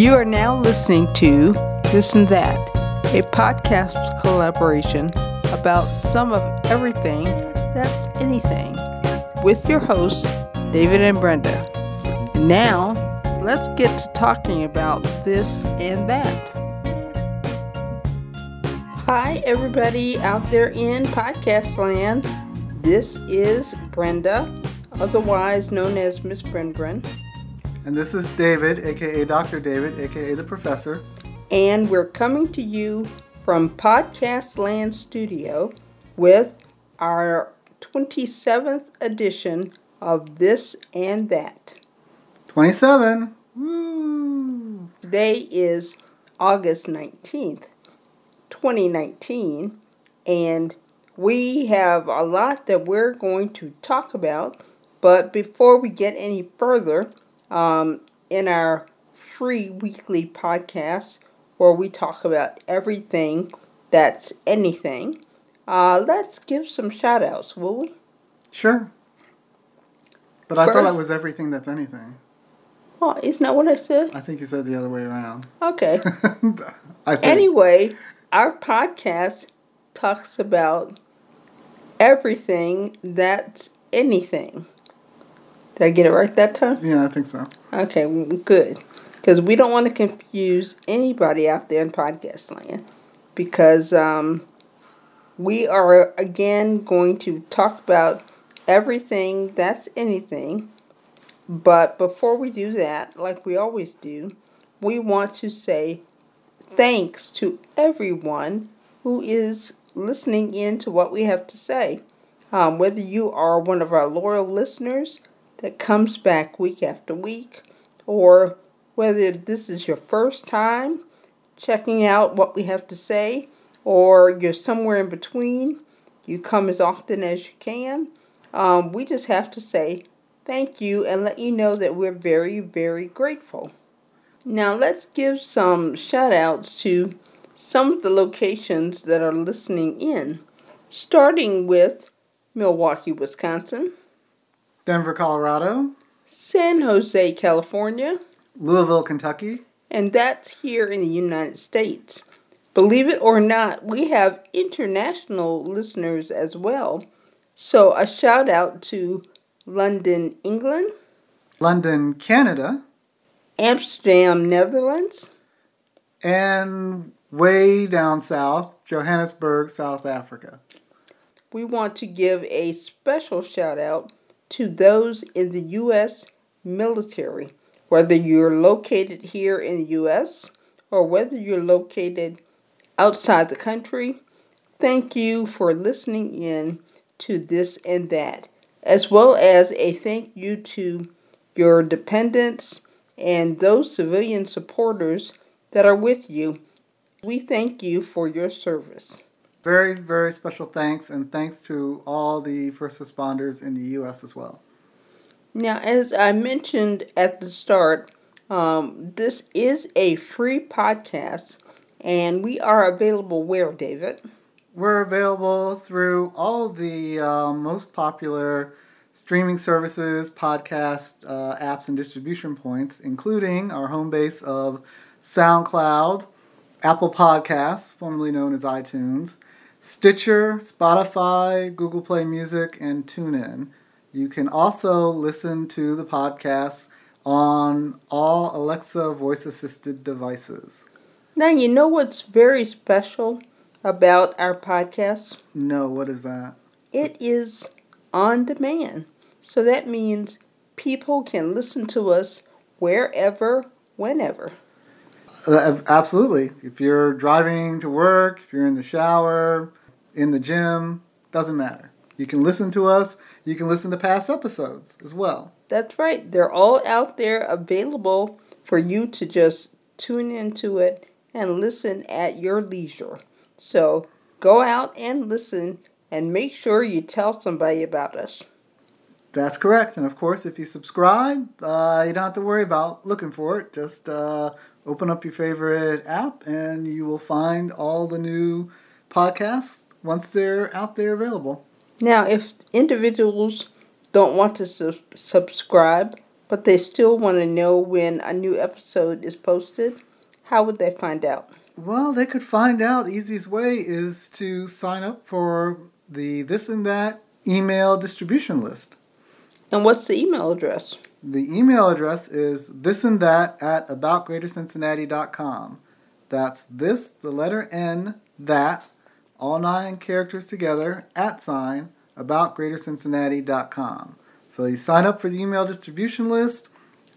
You are now listening to This and That, a podcast collaboration about some of everything that's anything with your hosts, David and Brenda. Now, let's get to talking about this and that. Hi, everybody out there in podcast land. This is Brenda, otherwise known as Miss Brenbren. And this is David, aka Dr. David, aka the Professor. And we're coming to you from Podcast Land Studio with our 27th edition of This and That. 27! Woo! Today is August 19th, 2019, and we have a lot that we're going to talk about. But before we get any further, um, in our free weekly podcast where we talk about everything that's anything. Uh, let's give some shout outs, will we? Sure. But I thought it was everything that's anything. Oh, isn't that what I said? I think you said the other way around. Okay. anyway, our podcast talks about everything that's anything. Did I get it right that time? Yeah, I think so. Okay, good. Because we don't want to confuse anybody out there in podcast land. Because um, we are again going to talk about everything that's anything. But before we do that, like we always do, we want to say thanks to everyone who is listening in to what we have to say. Um, whether you are one of our loyal listeners that comes back week after week, or whether this is your first time checking out what we have to say, or you're somewhere in between, you come as often as you can. Um, we just have to say thank you and let you know that we're very, very grateful. Now, let's give some shout outs to some of the locations that are listening in, starting with Milwaukee, Wisconsin. Denver, Colorado. San Jose, California. Louisville, Kentucky. And that's here in the United States. Believe it or not, we have international listeners as well. So a shout out to London, England. London, Canada. Amsterdam, Netherlands. And way down south, Johannesburg, South Africa. We want to give a special shout out to those in the U.S. military, whether you're located here in the U.S. or whether you're located outside the country. Thank you for listening in to this and that, as well as a thank you to your dependents and those civilian supporters that are with you. We thank you for your service. Very, very special thanks, and thanks to all the first responders in the U.S. as well. Now, as I mentioned at the start, um, this is a free podcast, and we are available where, David? We're available through all the uh, most popular streaming services, podcast uh, apps, and distribution points, including our home base of SoundCloud, Apple Podcasts, formerly known as iTunes, Stitcher, Spotify, Google Play Music, and TuneIn. You can also listen to the podcast on all Alexa voice assisted devices. Now, you know what's very special about our podcast? No, what is that? It is on demand. So that means people can listen to us wherever, whenever. Uh, absolutely. If you're driving to work, if you're in the shower, in the gym, doesn't matter. You can listen to us. You can listen to past episodes as well. That's right. They're all out there available for you to just tune into it and listen at your leisure. So go out and listen and make sure you tell somebody about us. That's correct. And of course, if you subscribe, uh, you don't have to worry about looking for it. Just uh, open up your favorite app and you will find all the new podcasts once they're out there available. Now, if individuals don't want to su- subscribe, but they still want to know when a new episode is posted, how would they find out? Well, they could find out. The easiest way is to sign up for the This and That email distribution list. And what's the email address? The email address is this and that at aboutgreatercincinnati.com. That's this, the letter N, that, all nine characters together, at sign, aboutgreatercincinnati.com. So you sign up for the email distribution list,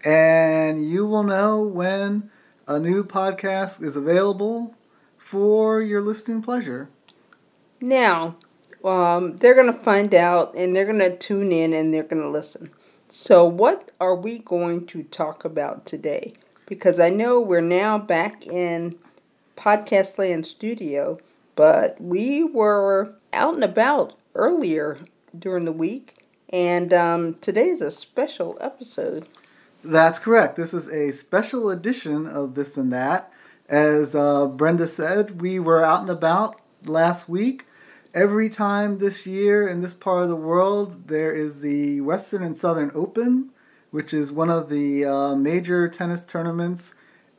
and you will know when a new podcast is available for your listening pleasure. Now, um, they're going to find out and they're going to tune in and they're going to listen. So, what are we going to talk about today? Because I know we're now back in Podcast Land Studio, but we were out and about earlier during the week, and um, today is a special episode. That's correct. This is a special edition of This and That. As uh, Brenda said, we were out and about last week every time this year in this part of the world, there is the Western and Southern Open, which is one of the uh, major tennis tournaments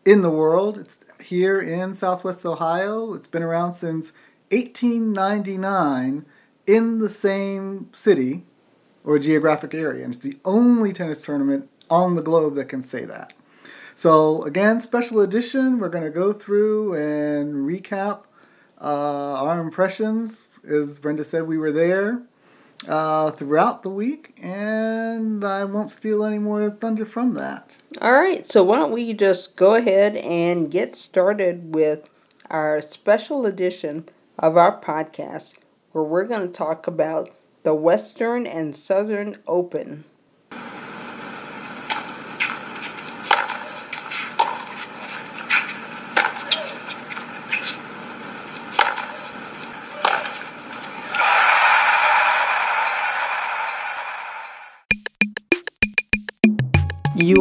in the world. It's here in Southwest Ohio. It's been around since 1899 in the same city or geographic area. And it's the only tennis tournament on the globe that can say that. So, again, special edition, we're going to go through and recap uh, our impressions as Brenda said, we were there uh, throughout the week, and I won't steal any more thunder from that. All right, so why don't we just go ahead and get started with our special edition of our podcast where we're going to talk about the Western and Southern Open.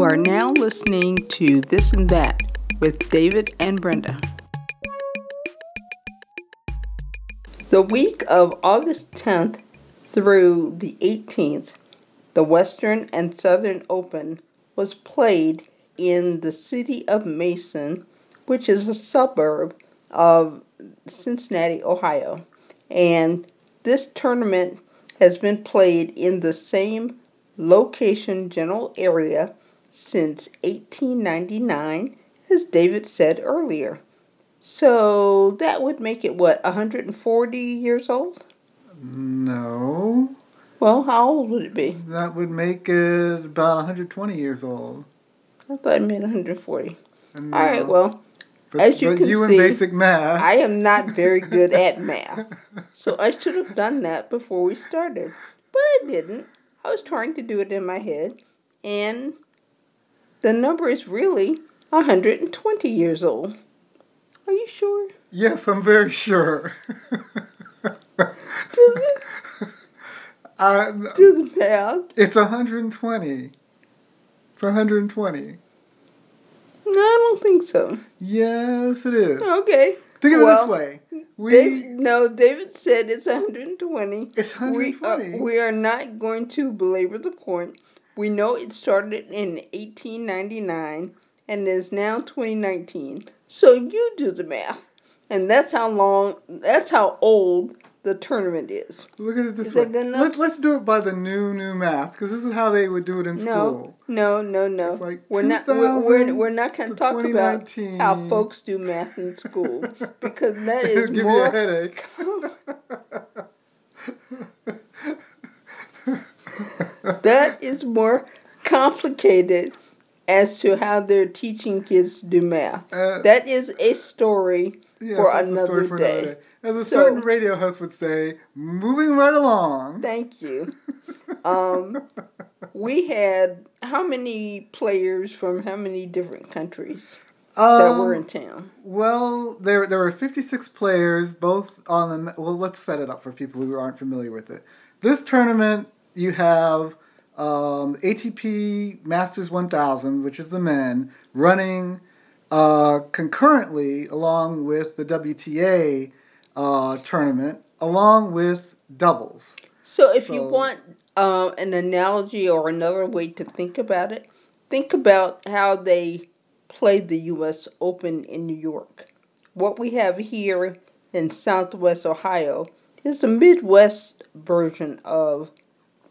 Are now listening to This and That with David and Brenda. The week of August 10th through the 18th, the Western and Southern Open was played in the city of Mason, which is a suburb of Cincinnati, Ohio. And this tournament has been played in the same location general area since 1899, as David said earlier. So that would make it what, 140 years old? No. Well, how old would it be? That would make it about 120 years old. I thought it meant 140. No. All right, well, but, as you can you see, basic math. I am not very good at math. So I should have done that before we started. But I didn't. I was trying to do it in my head, and the number is really 120 years old. Are you sure? Yes, I'm very sure. do the, uh, do the math. It's 120. It's 120. No, I don't think so. Yes, it is. Okay. Think of well, it this way. We David, no, David said it's 120. It's 120. We, uh, we are not going to belabor the point. We know it started in 1899 and is now 2019. So you do the math. And that's how long, that's how old the tournament is. Look at it this is way. Let, us do it by the new, new math because this is how they would do it in no, school. No, no, no. It's like we're not, we're, we're, we're not going to talk about how folks do math in school because that is give more. me a headache. that is more complicated as to how they're teaching kids to do math. Uh, that is a story, yes, for, another story for, another day. As a so, certain radio host would say, moving right along. Thank you. um, we had how many players from how many different countries um, that were in town? Well, there there were 56 players, both on the. Well, let's set it up for people who aren't familiar with it. This tournament you have um, ATP Masters 1000, which is the men, running uh, concurrently along with the WTA uh, tournament, along with doubles. So, if so, you want uh, an analogy or another way to think about it, think about how they played the U.S. Open in New York. What we have here in Southwest Ohio is a Midwest version of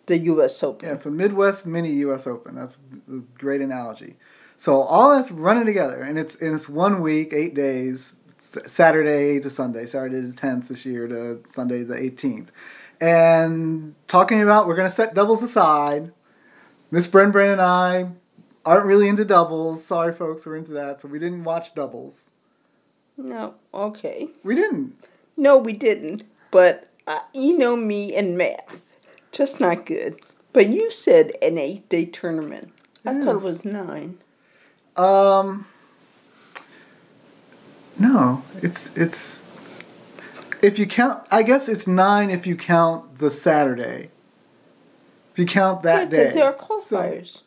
the U.S. Open. Yeah, it's a Midwest mini U.S. Open. That's a great analogy. So all that's running together, and it's and it's one week, eight days, Saturday to Sunday, Saturday the tenth this year to Sunday the eighteenth, and talking about we're gonna set doubles aside. Miss Bren Bren and I aren't really into doubles. Sorry, folks, we're into that, so we didn't watch doubles. No, okay. We didn't. No, we didn't. But uh, you know me and math, just not good. But you said an eight-day tournament. I thought it was nine. Um. No, it's it's. If you count, I guess it's nine if you count the Saturday. If you count that yeah, day. there are qualifiers. So,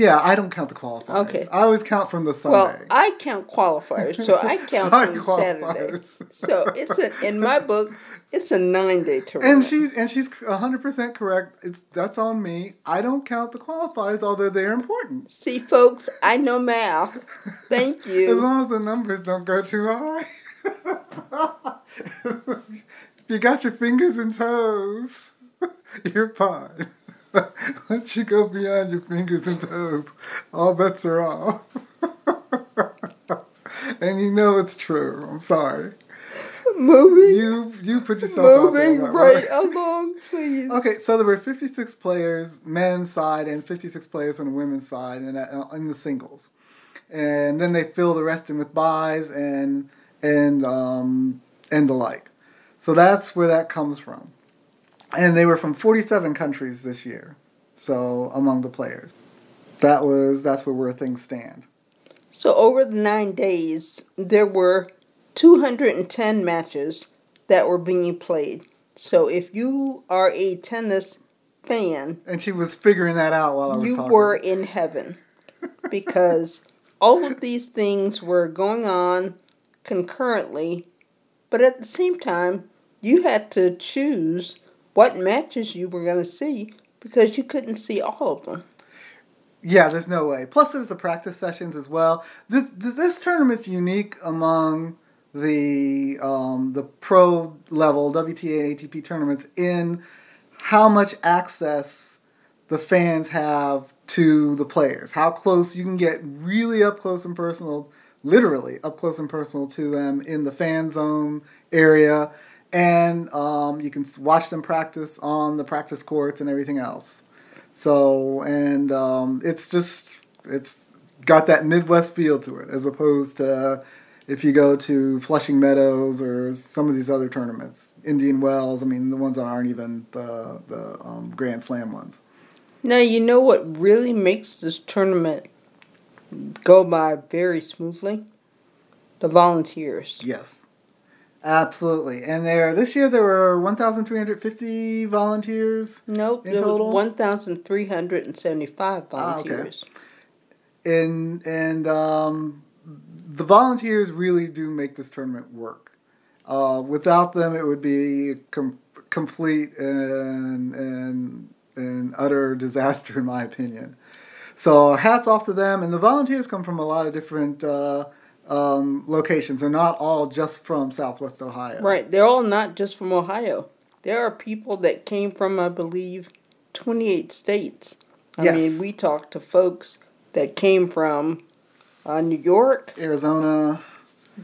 yeah, I don't count the qualifiers. Okay. I always count from the Sunday. Well, I count qualifiers, so I count Sorry, from Saturday. So it's a, in my book, it's a nine-day tournament. and she's and she's hundred percent correct. It's that's on me. I don't count the qualifiers, although they're important. See, folks, I know math. Thank you. As long as the numbers don't go too high. if you got your fingers and toes, you're fine. Once you go beyond your fingers and toes, all bets are off. and you know it's true. I'm sorry. Moving, You you put yourself out there moving right along, please. Okay, so there were 56 players, men's side, and 56 players on the women's side, and in the singles, and then they fill the rest in with byes and and um, and the like. So that's where that comes from, and they were from 47 countries this year. So among the players, that was that's where where things stand. So over the nine days, there were 210 matches that were being played. So if you are a tennis fan, And she was figuring that out while I was talking. you talking. were in heaven because all of these things were going on concurrently, but at the same time, you had to choose what matches you were going to see because you couldn't see all of them. Yeah, there's no way. Plus, there's the practice sessions as well. This this, tournament's unique among the um, the pro level WTA and ATP tournaments in how much access the fans have to the players. How close you can get really up close and personal, literally up close and personal to them in the fan zone area, and um, you can watch them practice on the practice courts and everything else. So, and um, it's just, it's got that Midwest feel to it as opposed to if you go to Flushing Meadows or some of these other tournaments, Indian Wells, I mean, the ones that aren't even the, the um, Grand Slam ones. Now, you know what really makes this tournament go by very smoothly? The volunteers. Yes. Absolutely. And there, this year there were 1,350 volunteers. Nope, In there total? was 1,375 Ah, okay. volunteers. and and um, the volunteers really do make this tournament work. Uh, without them, it would be com- complete and and an utter disaster, in my opinion. So hats off to them, and the volunteers come from a lot of different uh, um, locations. They're not all just from Southwest Ohio. Right, they're all not just from Ohio. There are people that came from, I believe, 28 states. I Yes. mean, we talked to folks that came from uh, New York. Arizona,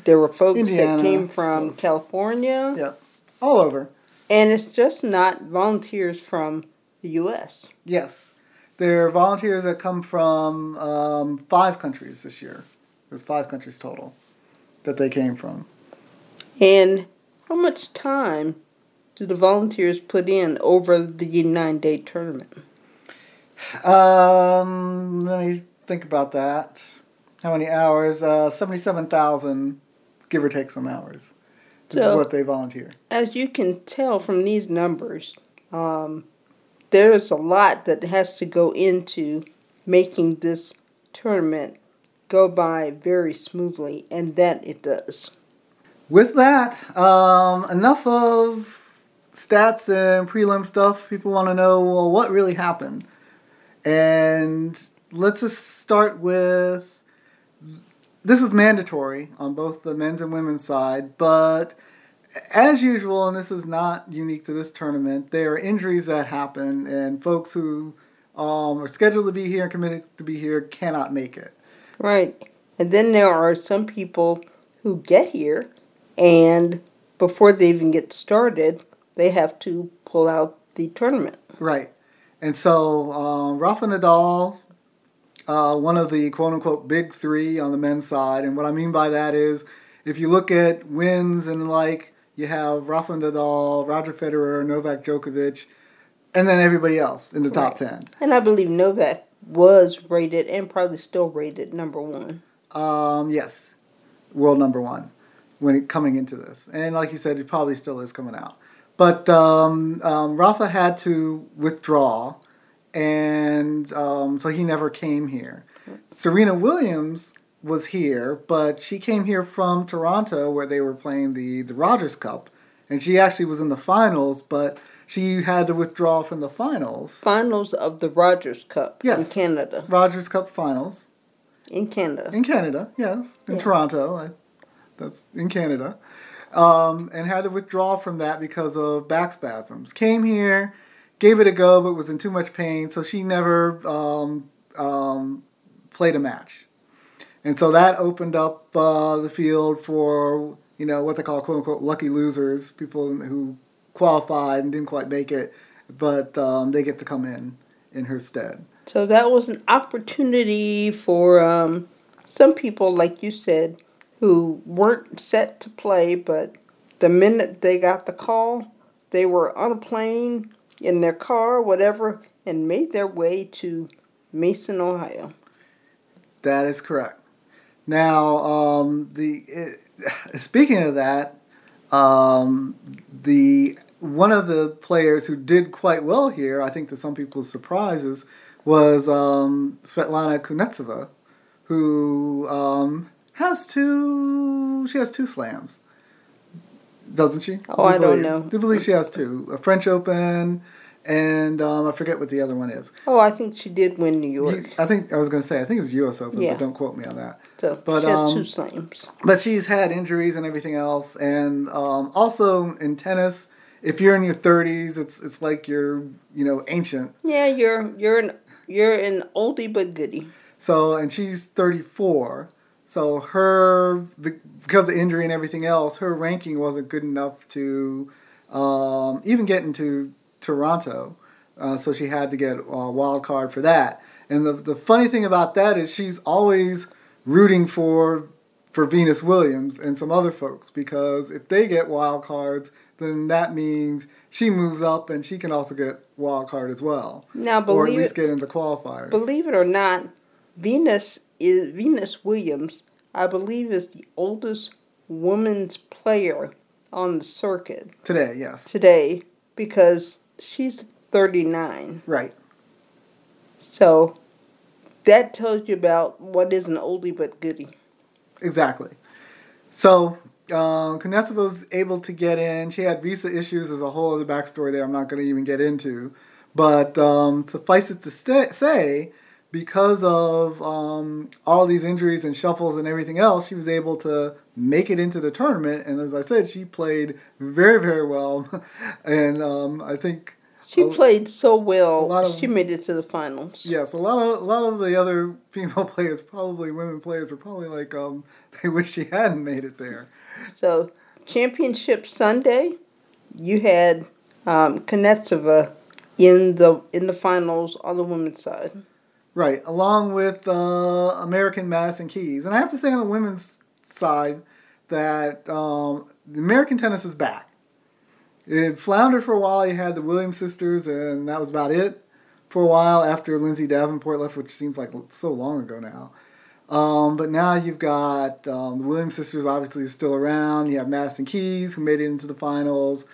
There were folks Indiana, that came from. California. yeah, all over. And it's just not volunteers from the U.S. Yes. There are volunteers that come from um, five countries this year. There's five countries total that they came from. And how much time do the volunteers put in over the nine day tournament? Um, let me think about that. How many hours? Uh, 77,000, give or take some hours, is So- what they volunteer. As you can tell from these numbers, um, there's a lot that has to go into making this tournament go by very smoothly, and that it does. With that, um, enough of stats and prelim stuff. People want to know, well, what really happened? And let's just start with this is mandatory on both the men's and women's side, but as usual, and this is not unique to this tournament, there are injuries that happen, and folks who um, are scheduled to be here and committed to be here cannot make it. Right. And then there are some people who get here, and before they even get started, they have to pull out the tournament. Right. And so um, Rafa Nadal, uh, one of the quote unquote big three on the men's side. And what I mean by that is if you look at wins and like, you have Rafa Nadal, Roger Federer, Novak Djokovic, and then everybody else in the top right. 10. And I believe Novak was rated and probably still rated number one. Um, yes, world number one when it, coming into this. And like you said, it probably still is coming out. But um, um, Rafa had to withdraw, and um, so he never came here. Serena Williams was here, but she came here from Toronto where they were playing the, the Rogers Cup, and she actually was in the finals, but she had to withdraw from the finals. Finals of the Rogers Cup yes. in Canada. Rogers Cup finals. In Canada. In Canada, yes. In yeah. Toronto. That's in Canada um, and had to withdraw from that because of back spasms. Came here, gave it a go, but was in too much pain, so she never um, um, played a match. And so that opened up uh, the field for you know what they call quote unquote lucky losers, people who qualified and didn't quite make it, but um, they get to come in in her stead. So that was an opportunity for um, some people, like you said, who weren't set to play, but the minute they got the call, they were on a plane, in their car, whatever, and made their way to Mason, Ohio. That is correct. Now, um, the it, speaking of that, um, the one of the players who did quite well here, I think to some people's surprises, was um, Svetlana Kuznetsova, who um, has two. She has two slams, doesn't she? Oh, I, I don't know. I do believe she has two: a French Open, and um, I forget what the other one is. Oh, I think she did win New York. I think I was going to say I think it was U.S. Open, yeah. but don't quote me on that. So but, she has um, two slams. But she's had injuries and everything else, and um, also in tennis, if you're in your 30s, it's it's like you're you know ancient. Yeah, you're you're an you're an oldie but goodie. So and she's 34. So her because of injury and everything else, her ranking wasn't good enough to um, even get into Toronto. Uh, so she had to get a wild card for that. And the the funny thing about that is she's always rooting for for Venus Williams and some other folks because if they get wild cards, then that means she moves up and she can also get wild card as well. Now, believe or at least get into qualifiers. Believe it or not, Venus is Venus Williams, I believe, is the oldest woman's player on the circuit today. Yes, today because she's thirty nine. Right. So that tells you about what is an oldie but goodie. Exactly. So Kuznetsova was able to get in. She had visa issues. There's a whole other backstory there I'm not going to even get into. But um, suffice it to st- say, because of um, all these injuries and shuffles and everything else, she was able to make it into the tournament. And as I said, she played very, very well. and um, I think she a, played so well. Of, she made it to the finals. Yes, a lot of a lot of the other female players, probably women players, are probably like um, they wish she hadn't made it there. So, championship Sunday, you had um, Kuznetsova in the in the finals on the women's side. Right, along with uh, American Madison Keys. And I have to say on the women's side that um, the American tennis is back. It floundered for a while. You had the Williams sisters, and that was about it for a while after Lindsay Davenport left, which seems like so long ago now. Um, but now you've got um, the Williams sisters, obviously, still around. You have Madison Keys, who made it into the finals.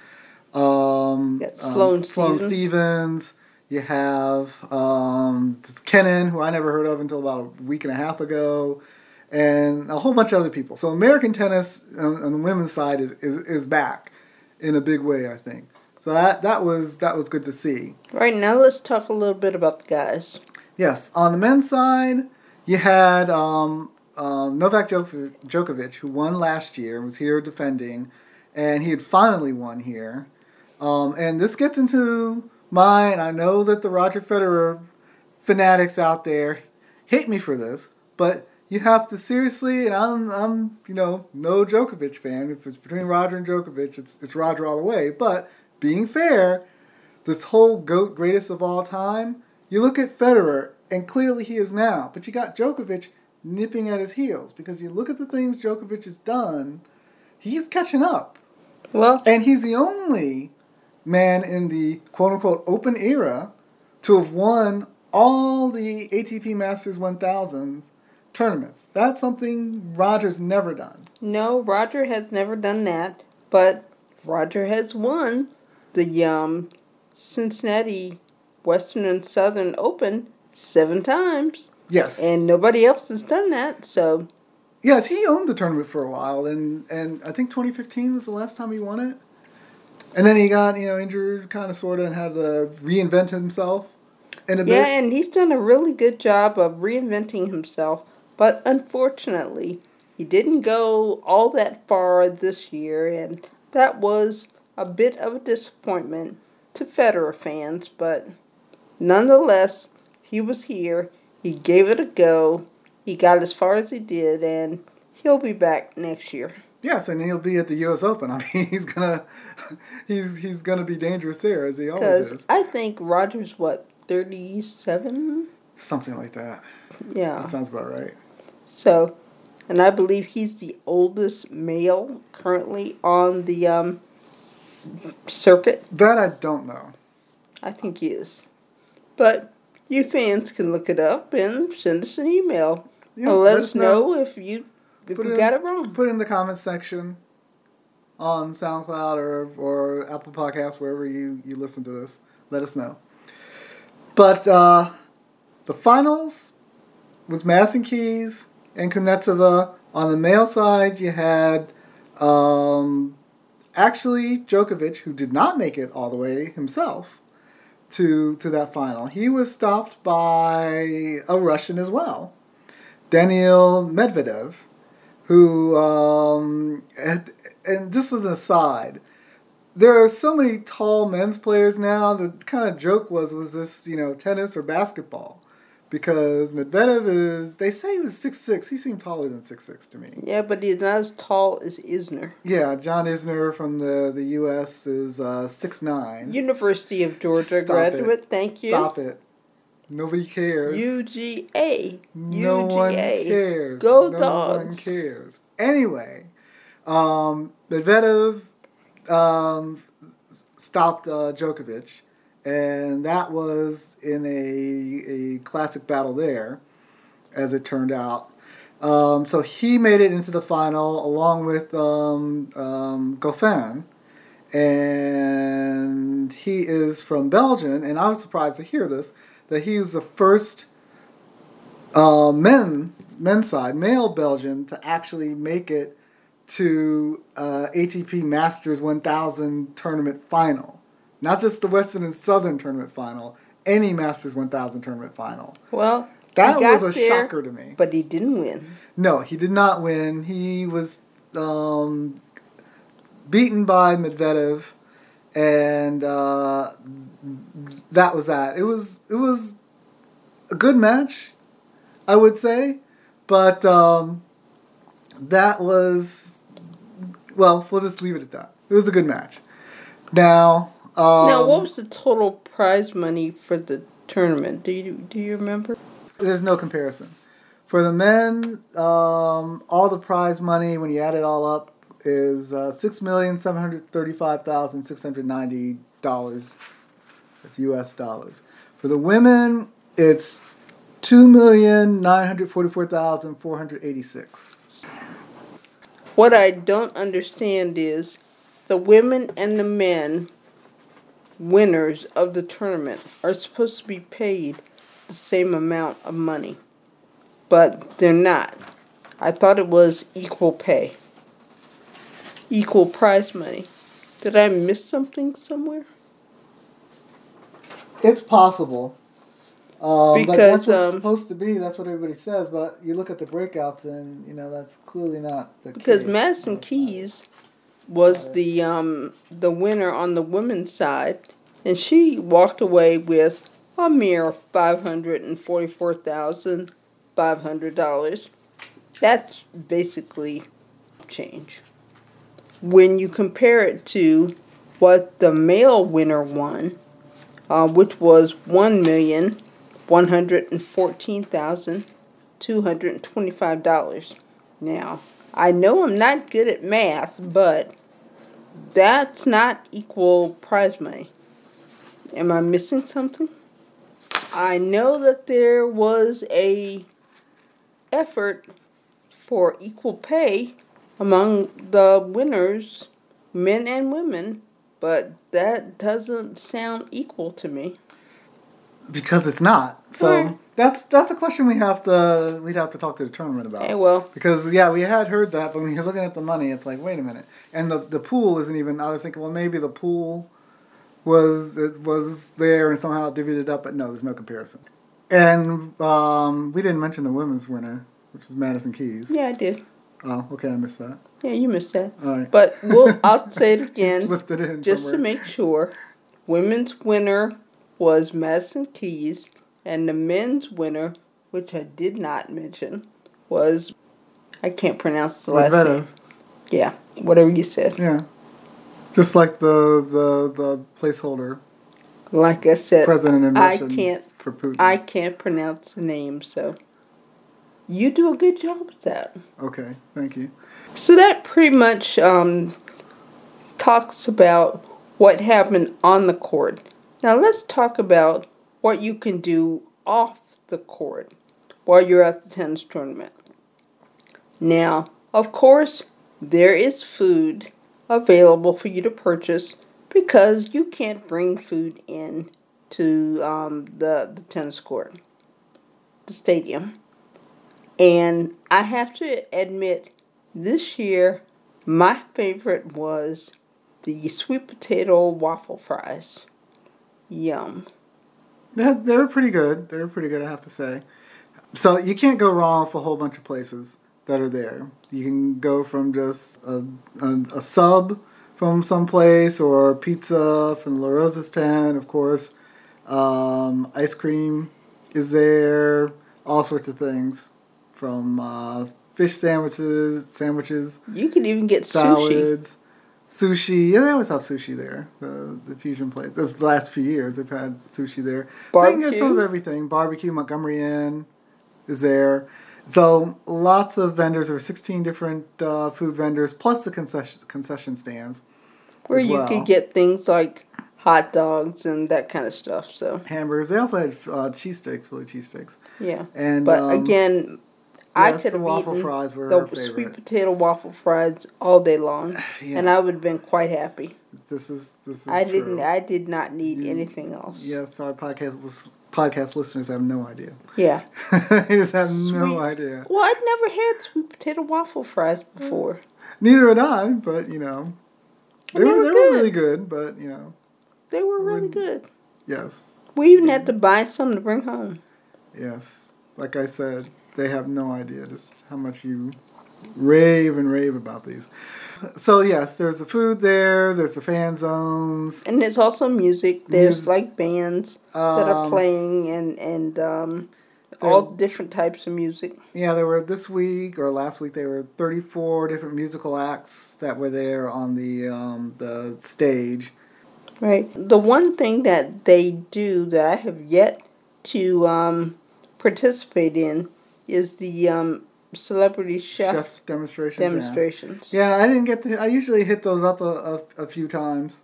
Um, Sloane, Sloane Stevens. Stevens. You have um, Kenin, who I never heard of until about a week and a half ago, and a whole bunch of other people. So American tennis on, on the women's side is, is, is back in a big way, I think. So that that was that was good to see. Right now, let's talk a little bit about the guys. Yes, on the men's side, you had um, um, Novak Djokovic, who won last year, was here defending, and he had finally won here. Um, and this gets into and I know that the Roger Federer fanatics out there hate me for this, but you have to seriously, and I'm, I'm, you know, no Djokovic fan. If it's between Roger and Djokovic, it's, it's Roger all the way. But being fair, this whole GOAT greatest of all time, you look at Federer, and clearly he is now. But you got Djokovic nipping at his heels because you look at the things Djokovic has done, he's catching up. Well, And he's the only man in the quote unquote open era to have won all the ATP Masters 1000s tournaments. That's something Roger's never done. no, Roger has never done that, but Roger has won the um, Cincinnati Western and Southern Open seven times, Yes. and nobody else has done that. So yes, he owned the tournament for a while, and, and I think 2015 was the last time he won it. And then he got, you know, injured kind of sort of and had to reinvent himself in a bit. yeah, and he's done a really good job of reinventing himself. But unfortunately, he didn't go all that far this year, and that was a bit of a disappointment to Federer fans. But nonetheless, he was here. He gave it a go. He got as far as he did, and he'll be back next year. Yes, and he'll be at the U.S. Open. I mean, he's gonna, he's he's gonna be dangerous there as he always Because is. I think Roger's what thirty-seven. Something like that. Yeah. That sounds about right. So, and I believe he's the oldest male currently on the um, circuit. That I don't know. I think he is. But you fans can look it up and send us an email. Yeah, and let, us know, if you if Put we it got in- it wrong. Put it in the comments section on SoundCloud or, or Apple Podcasts, wherever you, you listen to this. Let us know. But uh, the finals was Madison Keys and Kuznetsova. On the male side, you had um, actually Djokovic, who did not make it all the way himself to to that final. He was stopped by a Russian as well, Daniil Medvedev, who um, and, and this is an aside. There are so many tall men's players now. The kind of joke was was this you know tennis or basketball, because Medvedev is they say he was six six. He seemed taller than six six to me. Yeah, but he's not as tall as Isner. Yeah, John Isner from the the U.S. is uh, six nine. University of Georgia Stop graduate. it. Thank you. Stop it. Nobody cares. UGA. No UGA. one cares. Go no dogs. one cares. Anyway, um, Medvedev um, stopped uh, Djokovic, and that was in a, a classic battle there, as it turned out. Um, so he made it into the final along with um, um, Goffin, and he is from Belgium. And I was surprised to hear this that he was the first uh, men men's side male Belgian to actually make it to uh, ATP Masters 1000 tournament final, not just the Western and Southern tournament final, any Masters 1000 tournament final. Well, That was a there, shocker to me. But he didn't win. No, he did not win. He was um, beaten by Medvedev, and uh, that was that. It was it was a good match, I would say, but um, that was well. We'll just leave it at that. It was a good match. Now, um, now, what was the total prize money for the tournament? Do you do you remember? there's no comparison. For the men, um, all the prize money when you add it all up is uh, six million seven hundred thirty-five thousand six hundred ninety dollars. That's U.S. dollars. For the women, it's two million nine hundred forty-four thousand four hundred eighty-six. What I don't understand is the women and the men winners of the tournament are supposed to be paid the same amount of money, but they're not. I thought it was equal pay, equal prize money. Did I miss something somewhere? It's possible. Um, but that's what it's um, supposed to be. That's what everybody says. But you look at the breakouts, and you know that's clearly not the because case. Madison Keys was the um, the winner on the women's side, and she walked away with a mere five hundred and forty four thousand five hundred dollars. That's basically change. When you compare it to what the male winner won, uh, which was one million one hundred and fourteen thousand two hundred and twenty five dollars. Now, I know I'm not good at math, but that's not equal prize money. Am I missing something? I know that there was a effort for equal pay among the winners, men and women, but that doesn't sound equal to me. Because it's not. So Right. that's that's a question we have to we'd have to talk to the tournament about. Hey, well, Because yeah, we had heard that, but when you're looking at the money, it's like, wait a minute. And the the pool isn't even. I was thinking, well, maybe the pool was it was there and somehow it divvied it up, but no, there's no comparison. And um, we didn't mention the women's winner, which was Madison Keys. yeah, I did. Oh, okay, I missed that. Yeah, you missed that. All right, But we'll, I'll say it again. slipped it in just to make sure, women's winner was Madison Keys, and the men's winner, which I did not mention, was I can't pronounce the last Medvedev. name. Yeah, whatever you said. Yeah, just like the the the placeholder Like I said, president in I can't for Putin. I can't pronounce the name, so you do a good job with that. Okay, thank you. So that pretty much um, talks about what happened on the court. Now let's talk about what you can do off the court while you're at the tennis tournament. Now, of course, there is food available for you to purchase because you can't bring food in to um, the, the tennis court, the stadium. And I have to admit, this year, my favorite was the sweet potato waffle fries. Yum. They, they were pretty good. They were pretty good, I have to say. So you can't go wrong with a whole bunch of places that are there. You can go from just a, a, a sub from someplace or pizza from La Rosa's tent, of course. Um, ice cream is there. All sorts of things from uh, fish sandwiches, sandwiches, You can even get salads, sushi. Yeah, they always have sushi there. The the fusion place. The last few years, they've had sushi there. So you can get some of everything. Barbecue, Montgomery Inn is there. So lots of vendors. There were sixteen different uh, food vendors plus the concession concession stands. Where you well. could get things like hot dogs and that kind of stuff. So, Hamburgers. They also had uh, cheesesteaks, Philly cheesesteaks. yeah. And But um, again, I could have waffle eaten fries were the sweet potato waffle fries all day long, Yeah. and I would have been quite happy. this is this is I true. didn't. I did not need You- anything else. Yes, our podcast podcast listeners have no idea. Yeah. they just have Sweet. no idea. Well, I'd never had sweet potato waffle fries mm. before. Neither had I, but you know, they They were were they were really good. But you know, They were really good. yes, We even had mm. to buy some to bring home. yes. Like I said, they have no idea just how much you rave and rave about these. So yes, there's the food there. There's the fan zones. And there's also music. There's Mus- like bands that are Um, playing and and um, all different types of music. Yeah, there were this week or last week. There were 34 different musical acts that were there on the um, the stage. Right. The one thing that they do that I have yet to um, participate in is the um, celebrity chef, Chef demonstrations. yeah. demonstrations. Yeah, I didn't get to. I usually hit those up a, a, a few times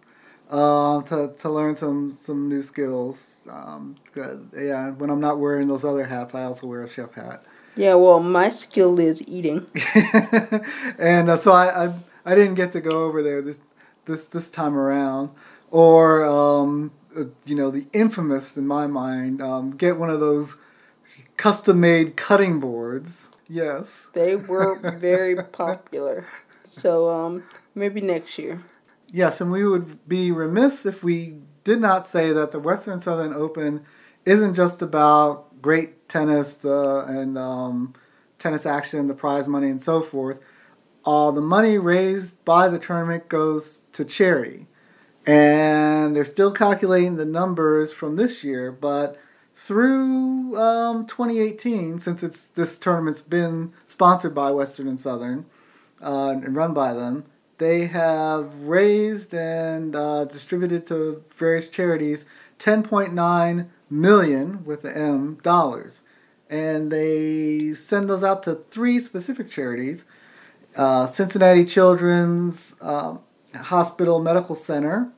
uh, to to learn some some new skills. Um, good. Yeah, when I'm not wearing those other hats, I also wear a chef hat. Yeah, well, my skill is eating. and uh, so I, I I didn't get to go over there this this this time around, or um, uh, you know the infamous in my mind um, get one of those custom made cutting boards. Yes. They were very popular. So um, maybe next year. Yes, and we would be remiss if we did not say that the Western Southern Open isn't just about great tennis uh, and um, tennis action, the prize money, and so forth. Uh, the money raised by the tournament goes to charity. And they're still calculating the numbers from this year, but through um, 2018, since it's this tournament's been sponsored by Western and Southern uh, and run by them, they have raised and uh, distributed to various charities 10.9 million with the M dollars, and they send those out to three specific charities: uh, Cincinnati Children's uh, Hospital Medical Center,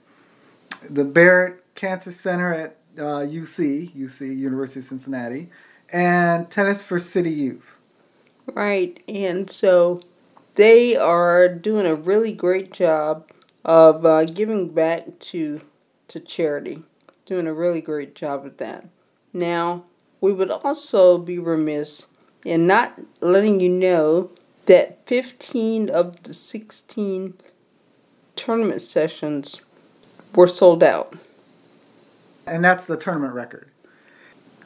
the Barrett Cancer Center at uh, UC, UC University of Cincinnati, and Tennis for City Youth. Right, and so they are doing a really great job of uh, giving back to to charity. Doing a really great job of that. Now, we would also be remiss in not letting you know that 15 of the 16 tournament sessions were sold out. And that's the tournament record.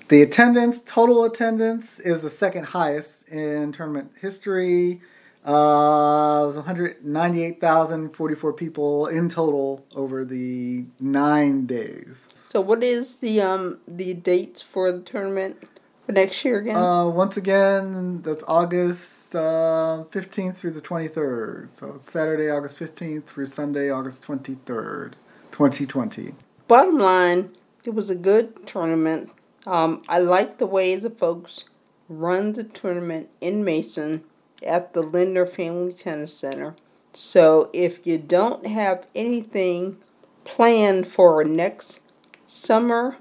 The attendance, total attendance, is the second highest in tournament history. Uh, it was 198,044 people in total over the nine days. So, what is the um the dates for the tournament for next year again? Uh, once again, that's August uh, 15th through the 23rd. So, it's Saturday, August 15th through Sunday, August 23rd, 2020. Bottom line, it was a good tournament. Um, I like the way the folks run the tournament in Mason at the Linder Family Tennis Center. So if you don't have anything planned for next summer,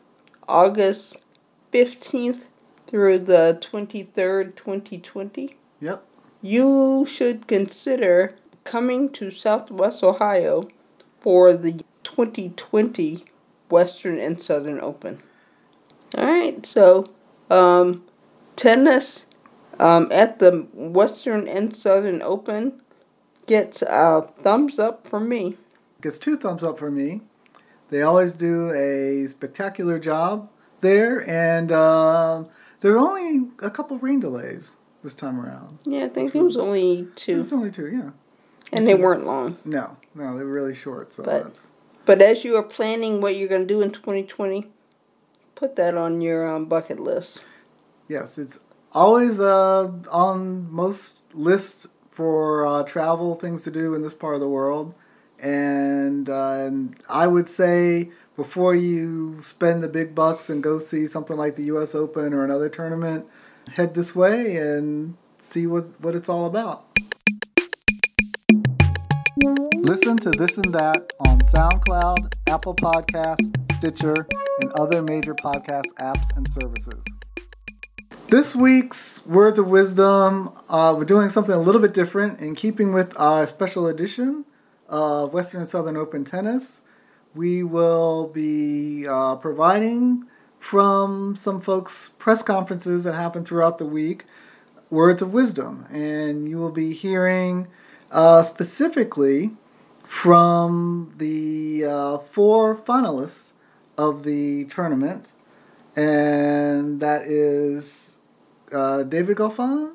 August 15th through the 23rd, 2020, Yep. you should consider coming to Southwest Ohio for the 2020 Western and Southern Open. All right, so um, tennis um, at the Western and Southern Open gets a thumbs up from me. Gets two thumbs up from me. They always do a spectacular job there, and uh, there are only a couple rain delays this time around. Yeah, I think it was only two. It was only two, yeah. and which they is- weren't long. No, no, they were really short. So But- that's But as you are planning what you're going to do in 2020, put that on your um, bucket list. yes, it's always uh, on most lists for uh, travel things to do in this part of the world. And, uh, and I would say before you spend the big bucks and go see something like the U.S. Open or another tournament, head this way and see what what it's all about. Listen to this and that on SoundCloud, Apple Podcasts, Stitcher, and other major podcast apps and services. This week's Words of Wisdom, uh, we're doing something a little bit different in keeping with our special edition of Western and Southern Open Tennis. We will be uh, providing from some folks' press conferences that happen throughout the week words of wisdom. And you will be hearing uh, specifically from the uh, four finalists of the tournament. And that is uh, David Goffin.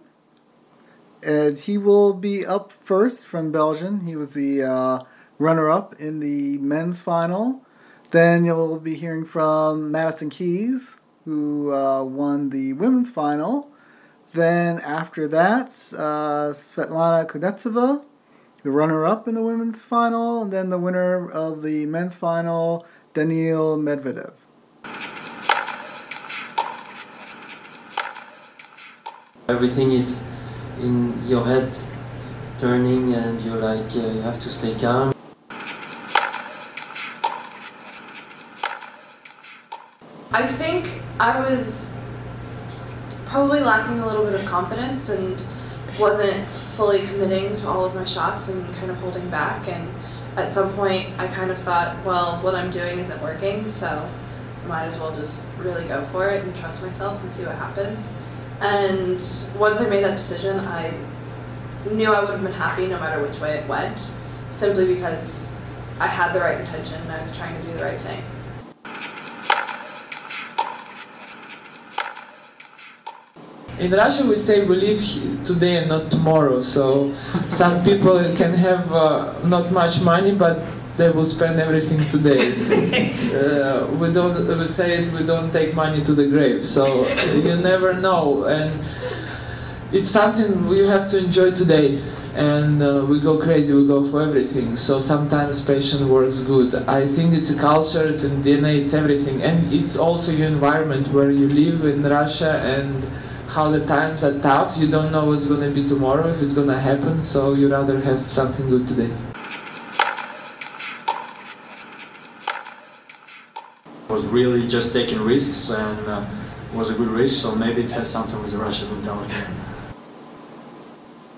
And he will be up first from Belgium. He was the uh, runner up in the men's final. Then you'll be hearing from Madison Keys, who uh, won the women's final. Then after that, uh, Svetlana Kuznetsova, the runner-up in the women's final, and then the winner of the men's final, Daniil Medvedev. Everything is in your head turning and you're like, uh, you have to stay calm. I think I was probably lacking a little bit of confidence and wasn't fully committing to all of my shots and kind of holding back. And at some point, I kind of thought, well, what I'm doing isn't working, so I might as well just really go for it and trust myself and see what happens. And once I made that decision, I knew I would have been happy no matter which way it went, simply because I had the right intention and I was trying to do the right thing. In Russia we say we live today and not tomorrow. So some people can have uh, not much money, but they will spend everything today. uh, we don't we say it. We don't take money to the grave. So you never know, and it's something we have to enjoy today. And uh, we go crazy. We go for everything. So sometimes passion works good. I think it's a culture. It's in DNA. It's everything, and it's also your environment where you live in Russia and how the times are tough. You don't know what's going to be tomorrow, if it's going to happen, so you'd rather have something good today. Was really just taking risks and uh, was a good risk, so maybe it has something with the Russian mentality.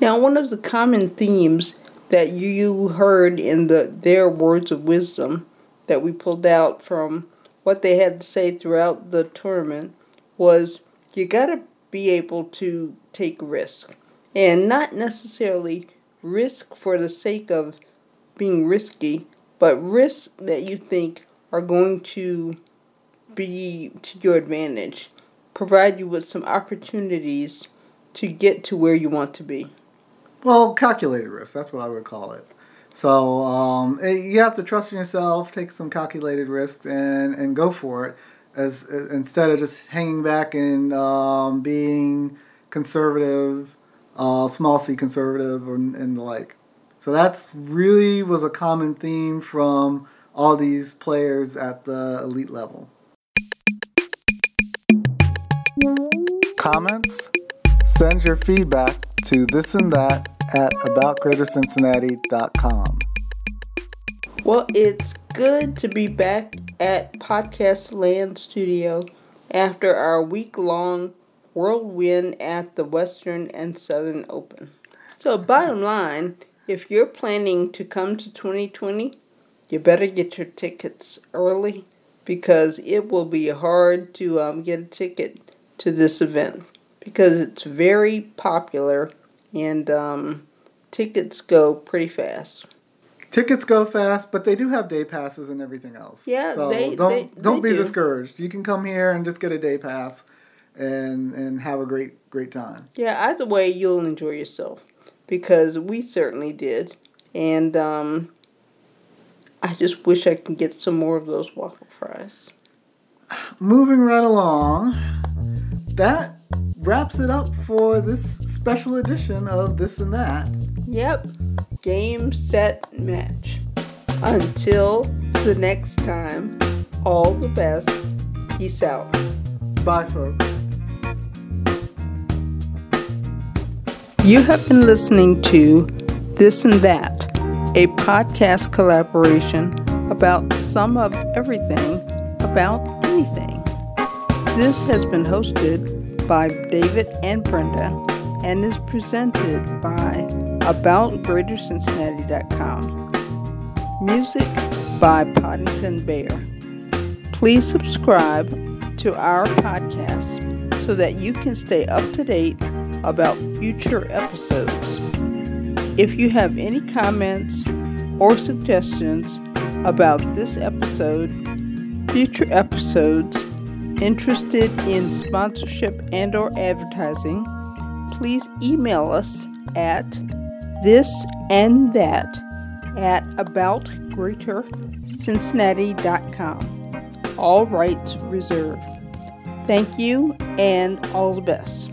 Now, one of the common themes that you heard in the their words of wisdom that we pulled out from what they had to say throughout the tournament was you got to be able to take risk and not necessarily risk for the sake of being risky, but risks that you think are going to be to your advantage, provide you with some opportunities to get to where you want to be. Well, calculated risk, that's what I would call it. So um, eh, you have to trust in yourself, take some calculated risks, and, and go for it as, as instead of just hanging back and um, being conservative, uh, small c conservative, or, and the like. So that's really was a common theme from all these players at the elite level. Comments? Send your feedback to this and that at aboutgreatercincinnati.com. Well, it's good to be back at Podcast Land Studio after our week long whirlwind at the Western and Southern Open. So, bottom line, if you're planning to come to 2020, you better get your tickets early because it will be hard to um, get a ticket to this event because it's very popular and um, tickets go pretty fast. Tickets go fast, but they do have day passes and everything else. Yeah, so they- don't they- don't they be do. discouraged. You can come here and just get a day pass, and and have a great great time. Yeah, either way, you'll enjoy yourself because we certainly did. And um, I just wish I could get some more of those waffle fries. Moving right along, that wraps it up for this special edition of this and that. Yep, game, set, match. Until the next time, all the best. Peace out. Bye, folks. You have been listening to This and That, a podcast collaboration about some of everything about anything. This has been hosted by David and Brenda and is presented by AboutGreaterCincinnati.com. Music by Poddington Bear. Please subscribe to our podcast so that you can stay up to date about future episodes. If you have any comments or suggestions about this episode, future episodes, interested in sponsorship and or advertising, please email us at this and that at aboutgreatercincinnati.com. All rights reserved. Thank you and all the best.